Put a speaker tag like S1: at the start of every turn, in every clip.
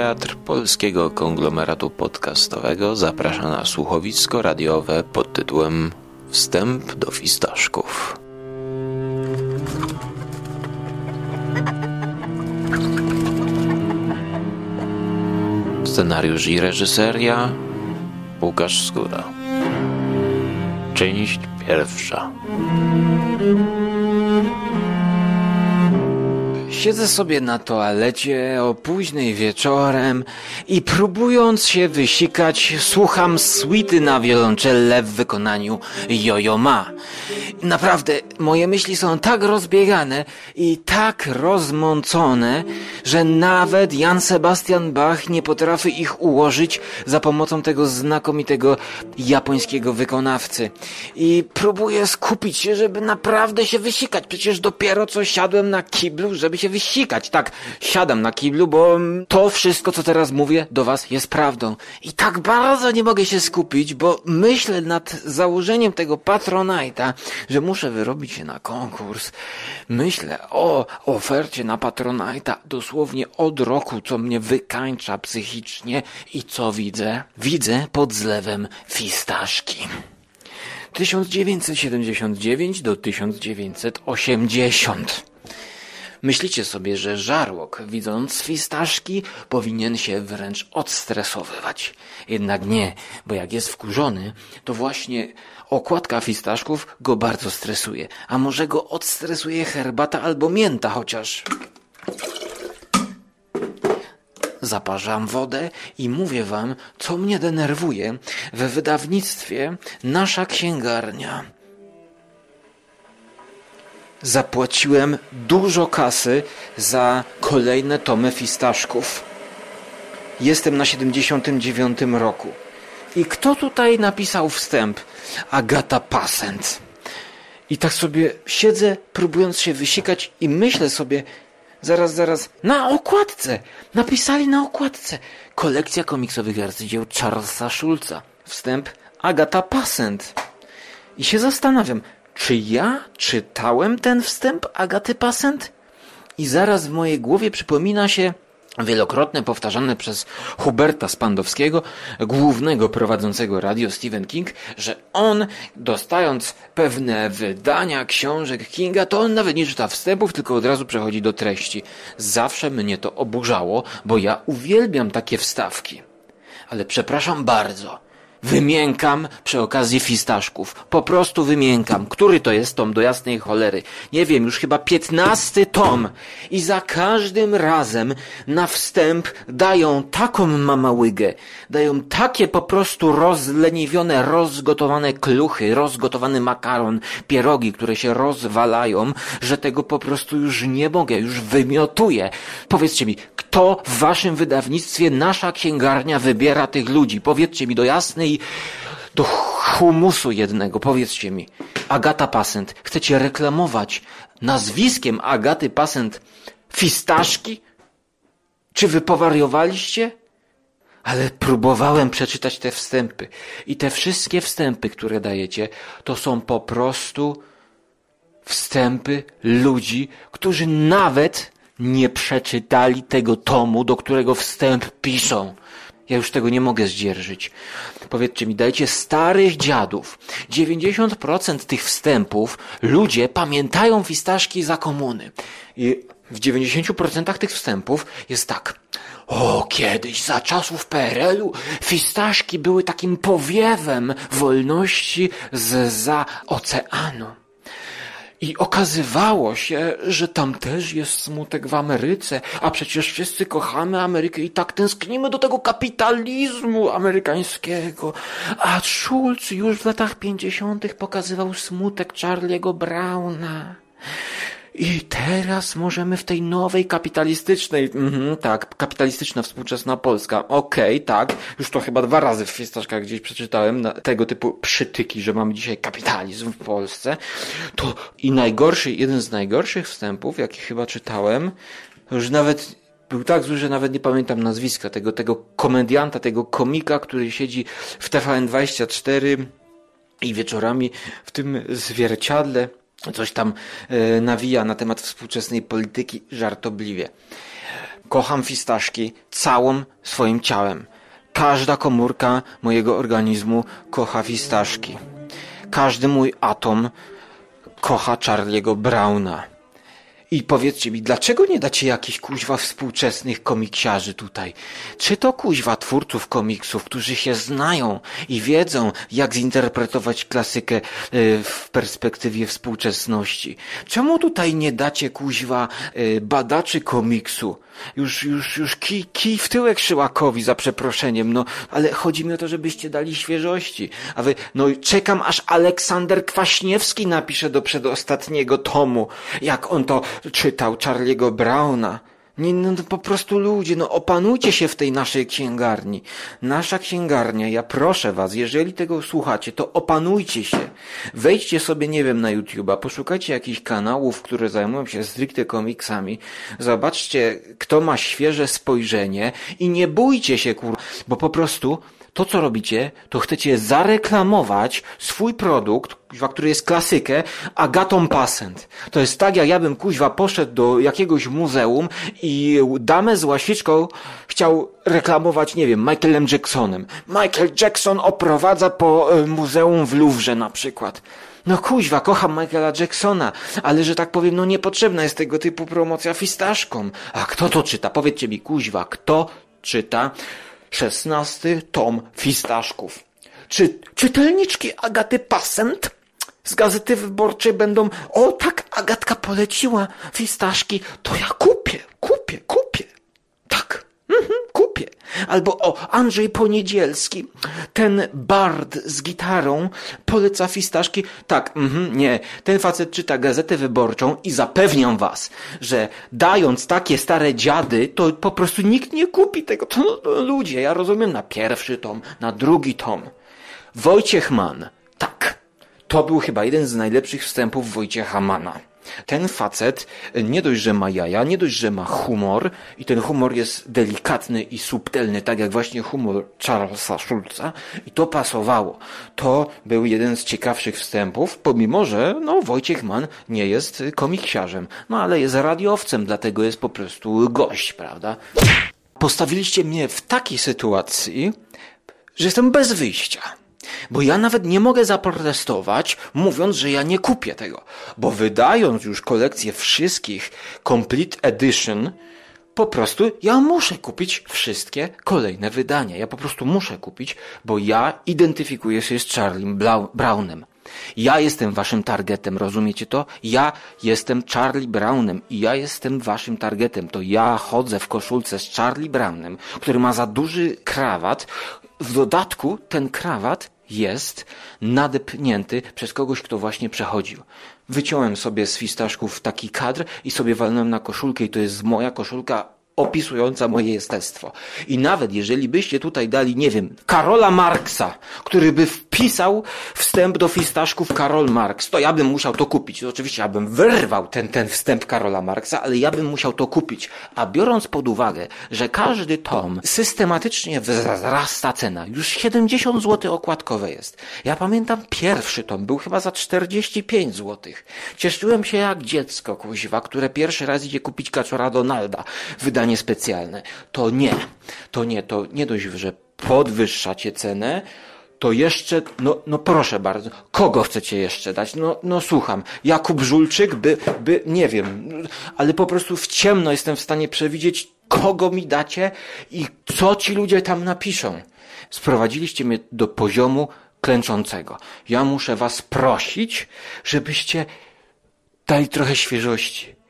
S1: Teatr Polskiego Konglomeratu Podcastowego zaprasza na słuchowisko radiowe pod tytułem Wstęp do fistaszków. Scenariusz i reżyseria Łukasz Skóra. Część pierwsza.
S2: Siedzę sobie na toalecie o późnej wieczorem i próbując się wysikać, słucham suity na wioloncelle w wykonaniu Jojo Ma. Naprawdę, moje myśli są tak rozbiegane i tak rozmącone, że nawet Jan Sebastian Bach nie potrafi ich ułożyć za pomocą tego znakomitego japońskiego wykonawcy. I próbuję skupić się, żeby naprawdę się wysikać. Przecież dopiero co siadłem na kiblu, żeby się wysikać. Tak, siadam na kiblu, bo to wszystko, co teraz mówię do was jest prawdą. I tak bardzo nie mogę się skupić, bo myślę nad założeniem tego Patronite'a, że muszę wyrobić się na konkurs. Myślę o ofercie na Patronite'a dosłownie od roku, co mnie wykańcza psychicznie i co widzę? Widzę pod zlewem fistaszki. 1979 do 1980. Myślicie sobie, że żarłok, widząc fistaszki, powinien się wręcz odstresowywać. Jednak nie, bo jak jest wkurzony, to właśnie okładka fistaszków go bardzo stresuje. A może go odstresuje herbata albo mięta chociaż. Zaparzam wodę i mówię wam, co mnie denerwuje we wydawnictwie Nasza Księgarnia. Zapłaciłem dużo kasy za kolejne tomy fistaszków. Jestem na 79 roku. I kto tutaj napisał wstęp? Agata Passent. I tak sobie siedzę, próbując się wysikać i myślę sobie, zaraz, zaraz, na okładce! Napisali na okładce. Kolekcja komiksowych arcydzieł Charlesa Schulza. Wstęp Agata Passent. I się zastanawiam, czy ja czytałem ten wstęp Agaty Passent? I zaraz w mojej głowie przypomina się wielokrotnie powtarzane przez Huberta Spandowskiego, głównego prowadzącego radio Stephen King, że on, dostając pewne wydania książek Kinga, to on nawet nie czyta wstępów, tylko od razu przechodzi do treści. Zawsze mnie to oburzało, bo ja uwielbiam takie wstawki. Ale przepraszam bardzo, Wymiękam przy okazji fistaszków. Po prostu wymiękam. Który to jest tom do jasnej cholery? Nie wiem, już chyba piętnasty tom. I za każdym razem na wstęp dają taką mamałygę. Dają takie po prostu rozleniwione, rozgotowane kluchy, rozgotowany makaron, pierogi, które się rozwalają, że tego po prostu już nie mogę, już wymiotuję. Powiedzcie mi, kto w waszym wydawnictwie nasza księgarnia wybiera tych ludzi? Powiedzcie mi do jasnej do humusu jednego. Powiedzcie mi, Agata Pasent, chcecie reklamować nazwiskiem Agaty Pasent fistaszki? Czy wy powariowaliście? Ale próbowałem przeczytać te wstępy. I te wszystkie wstępy, które dajecie, to są po prostu wstępy ludzi, którzy nawet nie przeczytali tego tomu, do którego wstęp piszą. Ja już tego nie mogę zdzierżyć. Powiedzcie mi, dajcie starych dziadów. 90% tych wstępów ludzie pamiętają fistaszki za komuny. I w 90% tych wstępów jest tak. O, kiedyś, za czasów PRL-u, fistaszki były takim powiewem wolności z za oceanu. I okazywało się, że tam też jest smutek w Ameryce, a przecież wszyscy kochamy Amerykę i tak tęsknimy do tego kapitalizmu amerykańskiego. A Schulz już w latach pięćdziesiątych pokazywał smutek Charlie'ego Browna. I teraz możemy w tej nowej kapitalistycznej, mhm, tak, kapitalistyczna współczesna Polska, okej, okay, tak, już to chyba dwa razy w fiestaszkach gdzieś przeczytałem, na tego typu przytyki, że mamy dzisiaj kapitalizm w Polsce, to i najgorszy, jeden z najgorszych wstępów, jaki chyba czytałem, już nawet był tak zły, że nawet nie pamiętam nazwiska tego, tego komedianta, tego komika, który siedzi w TVN24 i wieczorami w tym zwierciadle coś tam e, nawija na temat współczesnej polityki żartobliwie. Kocham fistaszki całym swoim ciałem. Każda komórka mojego organizmu kocha fistaszki. Każdy mój atom kocha Charlie'ego Browna. I powiedzcie mi, dlaczego nie dacie jakichś kuźwa współczesnych komiksiarzy tutaj? Czy to kuźwa twórców komiksów, którzy się znają i wiedzą, jak zinterpretować klasykę y, w perspektywie współczesności? Czemu tutaj nie dacie kuźwa y, badaczy komiksu? Już, już, już kij, kij w tyłek Szyłakowi za przeproszeniem, no, ale chodzi mi o to, żebyście dali świeżości. A wy, no, czekam aż Aleksander Kwaśniewski napisze do przedostatniego tomu, jak on to czytał Charlie'ego Browna. Nie, no, no po prostu ludzie, no opanujcie się w tej naszej księgarni. Nasza księgarnia, ja proszę was, jeżeli tego słuchacie, to opanujcie się. Wejdźcie sobie, nie wiem, na YouTube'a, poszukajcie jakichś kanałów, które zajmują się stricte komiksami. Zobaczcie, kto ma świeże spojrzenie i nie bójcie się, kur... bo po prostu to, co robicie, to chcecie zareklamować swój produkt, kuźwa, który jest klasykę, Agatą Passent. To jest tak, jak ja bym kuźwa poszedł do jakiegoś muzeum i damę z łasiczką chciał reklamować, nie wiem, Michaelem Jacksonem. Michael Jackson oprowadza po e, muzeum w Louvre na przykład. No kuźwa, kocham Michaela Jacksona, ale że tak powiem, no niepotrzebna jest tego typu promocja fistaszkom. A kto to czyta? Powiedzcie mi, kuźwa, kto czyta szesnasty tom fistaszków? Czy czytelniczki Agaty Passent z Gazety Wyborczej będą, o tak, Agatka poleciła fistaszki, to ja kupię, kupię. Tak, mhm, kupię. Albo o, Andrzej Poniedzielski, ten bard z gitarą, poleca fistaszki. Tak, mhm, nie, ten facet czyta Gazetę Wyborczą i zapewniam was, że dając takie stare dziady, to po prostu nikt nie kupi tego. To, ludzie, ja rozumiem, na pierwszy tom, na drugi tom. Wojciech Mann, tak, to był chyba jeden z najlepszych wstępów Wojciecha Mana. Ten facet nie dość, że ma jaja, nie dość, że ma humor i ten humor jest delikatny i subtelny, tak jak właśnie humor Charlesa Schulza i to pasowało. To był jeden z ciekawszych wstępów, pomimo, że no, Wojciech Mann nie jest komiksiarzem, no ale jest radiowcem, dlatego jest po prostu gość, prawda? Postawiliście mnie w takiej sytuacji, że jestem bez wyjścia. Bo ja nawet nie mogę zaprotestować, mówiąc, że ja nie kupię tego. Bo wydając już kolekcję wszystkich Complete Edition, po prostu ja muszę kupić wszystkie kolejne wydania. Ja po prostu muszę kupić, bo ja identyfikuję się z Charlie Brownem. Ja jestem waszym targetem, rozumiecie to? Ja jestem Charlie Brownem i ja jestem waszym targetem. To ja chodzę w koszulce z Charlie Brownem, który ma za duży krawat. W dodatku ten krawat jest nadepnięty przez kogoś, kto właśnie przechodził. Wyciąłem sobie z fistaszków taki kadr i sobie walnąłem na koszulkę i to jest moja koszulka opisująca moje jestestwo. I nawet jeżeli byście tutaj dali, nie wiem, Karola Marksa, który by wpisał wstęp do fistaszków Karol Marx, to ja bym musiał to kupić. Oczywiście ja bym wyrwał ten, ten wstęp Karola Marksa, ale ja bym musiał to kupić. A biorąc pod uwagę, że każdy tom systematycznie wzrasta cena, już 70 zł okładkowe jest. Ja pamiętam pierwszy tom, był chyba za 45 zł. Cieszyłem się jak dziecko, kuźwa, które pierwszy raz idzie kupić kaczora Donalda. Wydanie wydanie specjalne. To nie. To nie. To nie dość, że podwyższacie cenę, to jeszcze, no, no proszę bardzo, kogo chcecie jeszcze dać? No, no słucham. Jakub Żulczyk by, by, nie wiem, ale po prostu w ciemno jestem w stanie przewidzieć, kogo mi dacie i co ci ludzie tam napiszą. Sprowadziliście mnie do poziomu klęczącego. Ja muszę was prosić, żebyście dali trochę świeżości.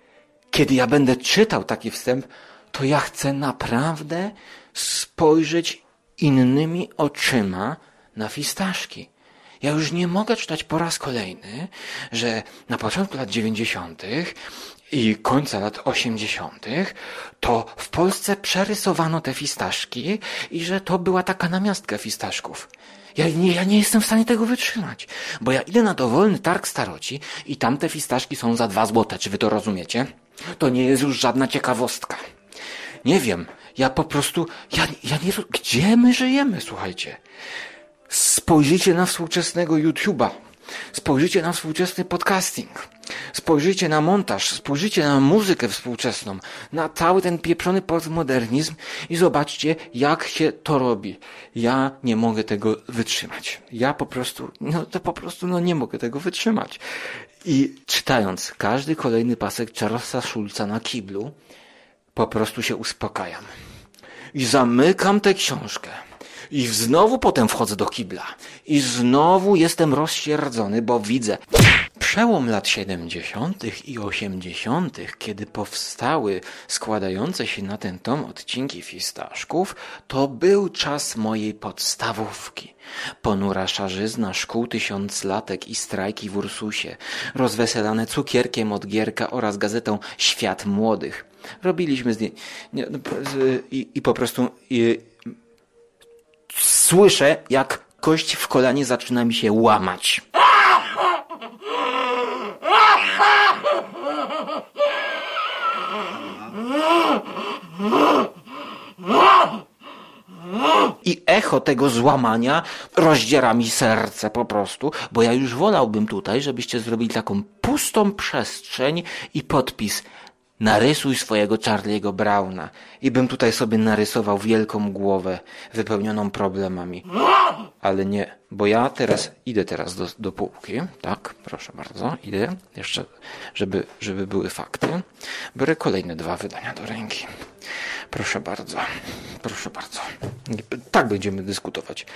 S2: Kiedy ja będę czytał taki wstęp, to ja chcę naprawdę spojrzeć innymi oczyma na fistaszki. Ja już nie mogę czytać po raz kolejny, że na początku lat 90. i końca lat 80. to w Polsce przerysowano te fistaszki i że to była taka namiastka fistaszków. Ja nie, ja nie jestem w stanie tego wytrzymać, bo ja idę na dowolny targ staroci i tam te fistaszki są za dwa złote. Czy wy to rozumiecie? To nie jest już żadna ciekawostka. Nie wiem. Ja po prostu, ja, ja nie wiem, gdzie my żyjemy, słuchajcie. Spojrzyjcie na współczesnego YouTube'a. Spojrzyjcie na współczesny podcasting. spojrzyjcie na montaż, spojrzyjcie na muzykę współczesną, na cały ten pieprzony postmodernizm i zobaczcie, jak się to robi. Ja nie mogę tego wytrzymać. Ja po prostu, no to po prostu, no nie mogę tego wytrzymać. I czytając każdy kolejny pasek Charlesa Schulza na kiblu, po prostu się uspokajam. I zamykam tę książkę. I znowu potem wchodzę do kibla. I znowu jestem rozsierdzony, bo widzę przełom lat 70. i 80., kiedy powstały składające się na ten tom odcinki fistaszków, to był czas mojej podstawówki. Ponura szarzyzna szkół tysiąclatek i strajki w Ursusie, rozweselane cukierkiem od Gierka oraz gazetą Świat Młodych. Robiliśmy zdjęcia no, i, i po prostu i, słyszę, jak kość w kolanie zaczyna mi się łamać. I echo tego złamania rozdziera mi serce po prostu, bo ja już wolałbym tutaj, żebyście zrobili taką pustą przestrzeń i podpis narysuj swojego Charlie'ego Browna. I bym tutaj sobie narysował wielką głowę wypełnioną problemami. Ale nie, bo ja teraz idę teraz do, do półki, tak, proszę bardzo, idę, jeszcze, żeby, żeby były fakty. Biorę kolejne dwa wydania do ręki. Proszę bardzo, proszę bardzo. Tak będziemy dyskutować.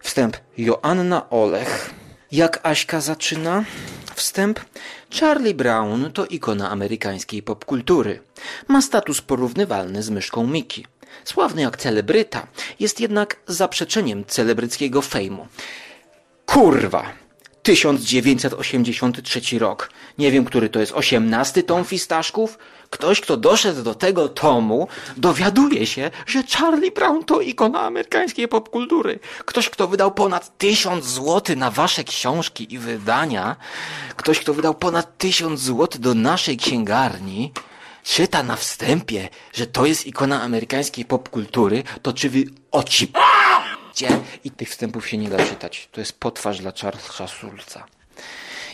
S2: Wstęp Joanna Olech. Jak Aśka zaczyna? Wstęp. Charlie Brown to ikona amerykańskiej popkultury. Ma status porównywalny z myszką Mickey. Sławny jak celebryta, jest jednak zaprzeczeniem celebryckiego fejmu. Kurwa! 1983 rok. Nie wiem, który to jest 18 tom fistaszków. Ktoś, kto doszedł do tego tomu, dowiaduje się, że Charlie Brown to ikona amerykańskiej popkultury. Ktoś, kto wydał ponad tysiąc złotych na wasze książki i wydania, ktoś, kto wydał ponad tysiąc złotych do naszej księgarni, czyta na wstępie, że to jest ikona amerykańskiej popkultury, to czy wy oci i tych wstępów się nie da czytać. To jest potwarz dla Charlesa Schulza.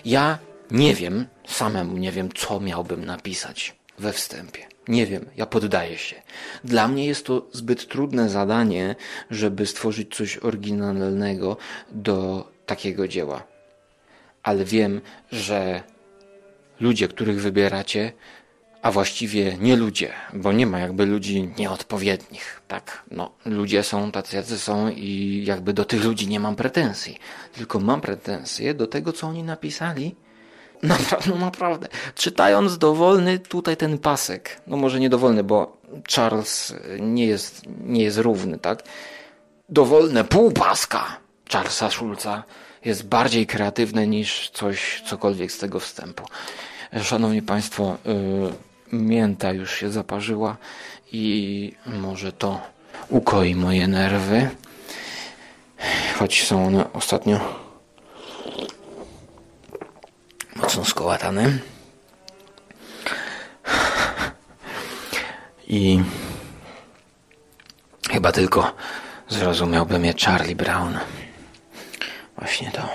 S2: Ja nie wiem, samemu nie wiem, co miałbym napisać we wstępie. Nie wiem, ja poddaję się. Dla mnie jest to zbyt trudne zadanie, żeby stworzyć coś oryginalnego do takiego dzieła. Ale wiem, że ludzie, których wybieracie, a właściwie nie ludzie, bo nie ma jakby ludzi nieodpowiednich, tak? No, ludzie są tacy, jacy są i jakby do tych ludzi nie mam pretensji, tylko mam pretensje do tego, co oni napisali. Naprawdę, no naprawdę. Czytając dowolny tutaj ten pasek, no może nie dowolny, bo Charles nie jest, nie jest równy, tak? Dowolne półpaska Charlesa Schulza jest bardziej kreatywne niż coś, cokolwiek z tego wstępu. Szanowni Państwo, yy, mięta już się zaparzyła i może to ukoi moje nerwy. Choć są one ostatnio są skołatane. I chyba tylko zrozumiałby mnie Charlie Brown. Właśnie to.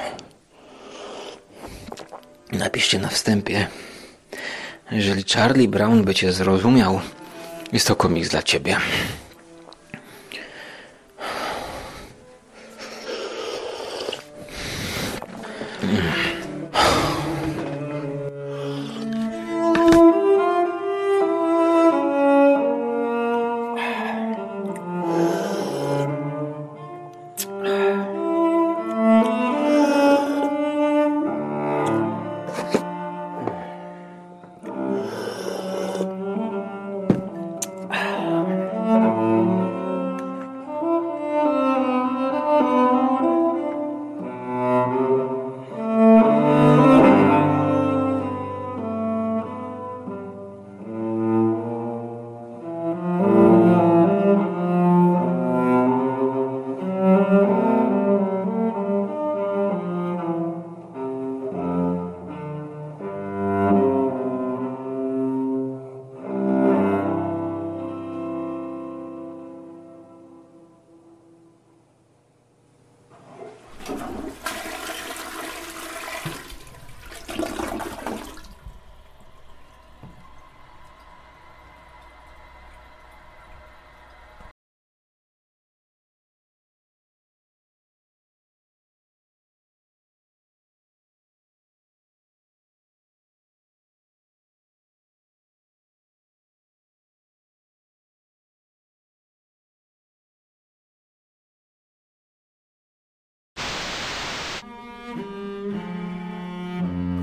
S2: Napiszcie na wstępie. Jeżeli Charlie Brown by cię zrozumiał, jest to komiks dla ciebie. Mm.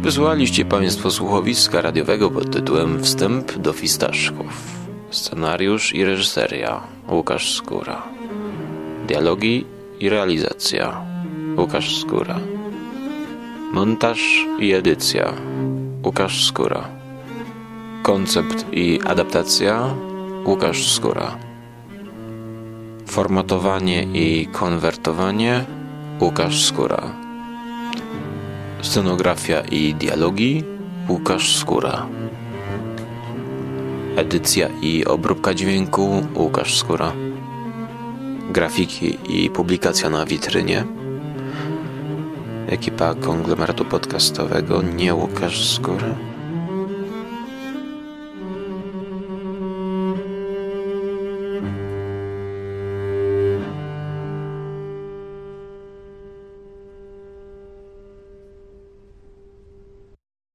S1: Wysłuchaliście Państwo słuchowiska radiowego pod tytułem Wstęp do Fistaszków. Scenariusz i reżyseria Łukasz Skóra. Dialogi i realizacja Łukasz Skóra. Montaż i edycja Łukasz Skóra. Koncept i adaptacja Łukasz Skóra. Formatowanie i konwertowanie Łukasz Skóra. Scenografia i dialogi Łukasz Skóra. Edycja i obróbka dźwięku Łukasz Skóra. Grafiki i publikacja na witrynie ekipa konglomeratu podcastowego nie Łukasz Skóra.